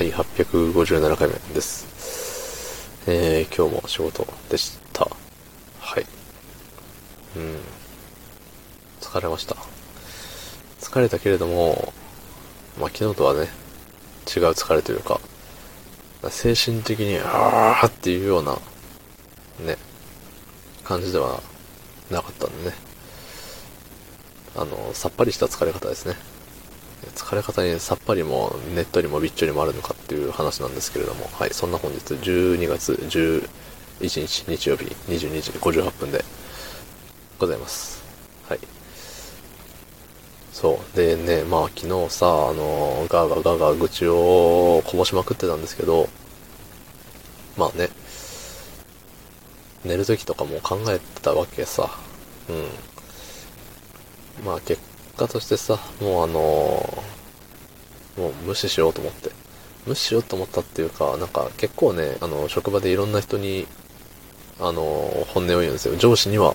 はい、857回目です。えー、今日も仕事でした。はい。うん。疲れました。疲れたけれども、まあ、昨日とはね、違う疲れというか、精神的に、あーっていうような、ね、感じではなかったんでね。あの、さっぱりした疲れ方ですね。疲れ方にさっぱりもねっとりもびっちょりもあるのかっていう話なんですけれども、はい、そんな本日12月11日日曜日22時58分でございます。はい。そう。でね、まあ昨日さ、あの、ガーガーガーガー愚痴をこぼしまくってたんですけど、まあね、寝る時とかも考えてたわけさ。うん。まあ結果としてさ、もうあのもう無視しようと思って。無視しようと思ったっていうか、なんか結構ね、あの、職場でいろんな人に、あの本音を言うんですよ。上司には、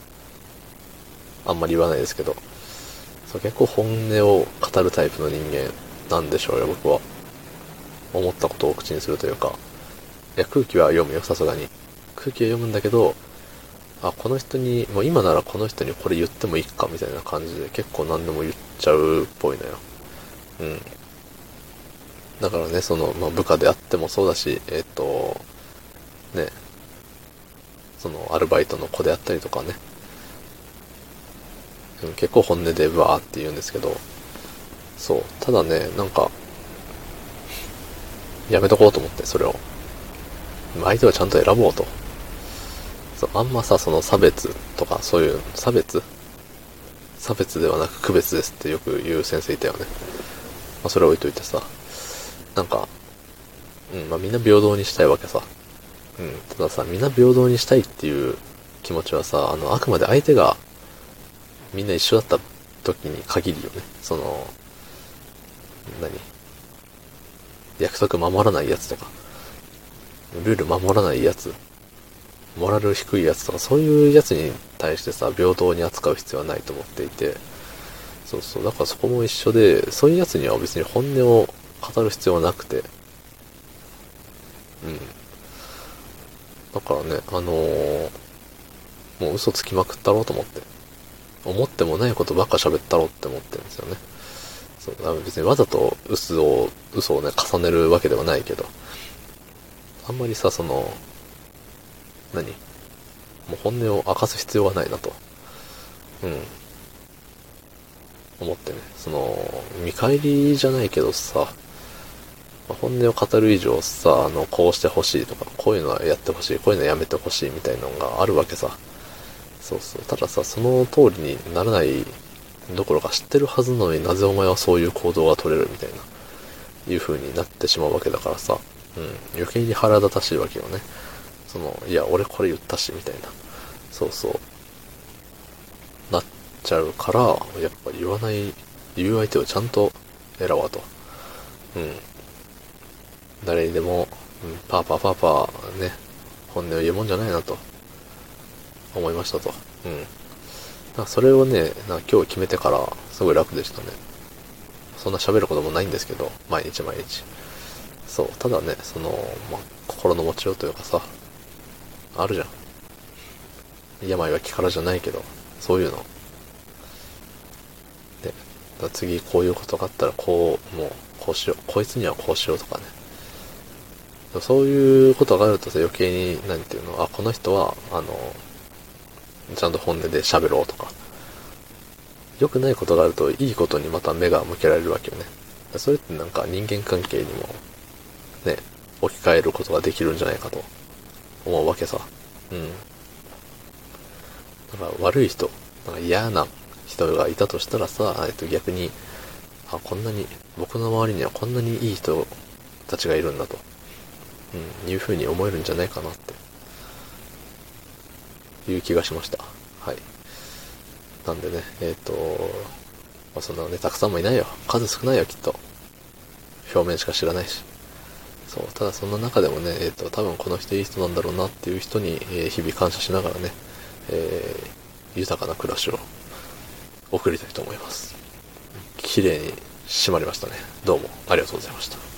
あんまり言わないですけど、そう結構本音を語るタイプの人間なんでしょうよ、僕は。思ったことを口にするというか、いや、空気は読むよ、さすがに。空気は読むんだけど、あ、この人に、もう今ならこの人にこれ言ってもいいかみたいな感じで結構何でも言っちゃうっぽいのよ。うん。だからね、その、まあ、部下であってもそうだし、えっ、ー、と、ね、その、アルバイトの子であったりとかね、結構本音でわーって言うんですけど、そう、ただね、なんか、やめとこうと思って、それを。相手はちゃんと選ぼうと。そう、あんまさ、その差別とか、そういう、差別？差別ではなく区別ですってよく言う先生いたよね。まあ、それ置いといてさ、なんか、うん、まあみんな平等にしたいわけさ。うん、たださ、みんな平等にしたいっていう気持ちはさ、あの、あくまで相手がみんな一緒だった時に限るよね。その、何？約束守らないやつとか、ルール守らないやつモラル低いやつとか、そういうやつに対してさ、平等に扱う必要はないと思っていて、そうそう、だからそこも一緒で、そういうやつには別に本音を語る必要はなくて、うん。だからね、あのー、もう嘘つきまくったろうと思って。思ってもないことばっか喋ったろうって思ってるんですよね。そう、だから別にわざと嘘を、嘘をね、重ねるわけではないけど、あんまりさ、その、何？もう本音を明かす必要はないなと。うん。思ってね。その、見返りじゃないけどさ、本音を語る以上さ、あの、こうしてほしいとか、こういうのはやってほしい、こういうのはやめてほしいみたいなのがあるわけさ。そうそう。たださ、その通りにならないどころか知ってるはずなのになぜお前はそういう行動が取れるみたいな、いう風になってしまうわけだからさ、うん、余計に腹立たしいわけよね。その、いや、俺これ言ったし、みたいな。そうそう。なっちゃうから、やっぱ言わない、言う相手をちゃんと選ばと。うん。誰にでも、うん、パーパーパーパーね、本音を言うもんじゃないなと、思いましたと。うん。なそれをね、な今日決めてから、すごい楽でしたね。そんな喋ることもないんですけど、毎日毎日。そう、ただね、その、ま、心の持ちようというかさ、あるじゃん。病は気からじゃないけど、そういうの。で、次こういうことがあったらこう、もう、こうしよう。こいつにはこうしようとかね。そういうことがあるとさ、余計に、なんていうの、あ、この人は、あの、ちゃんと本音で喋ろうとか。良くないことがあると、いいことにまた目が向けられるわけよね。それってなんか人間関係にも、ね、置き換えることができるんじゃないかと思うわけさ。うん。だから悪い人、なんか嫌な人がいたとしたらさ、えっと逆に、あ、こんなに、僕の周りにはこんなにいい人たちがいるんだと、うん、いう風に思えるんじゃないかなって、いう気がしました。はい。なんでね、えっ、ー、と、まあ、そんなね、たくさんもいないよ。数少ないよ、きっと。表面しか知らないし。そう、ただそんな中でもね、えっ、ー、と、多分この人いい人なんだろうなっていう人に、えー、日々感謝しながらね、えー、豊かな暮らしを送りたいと思います。綺麗に締まりましたね。どうもありがとうございました。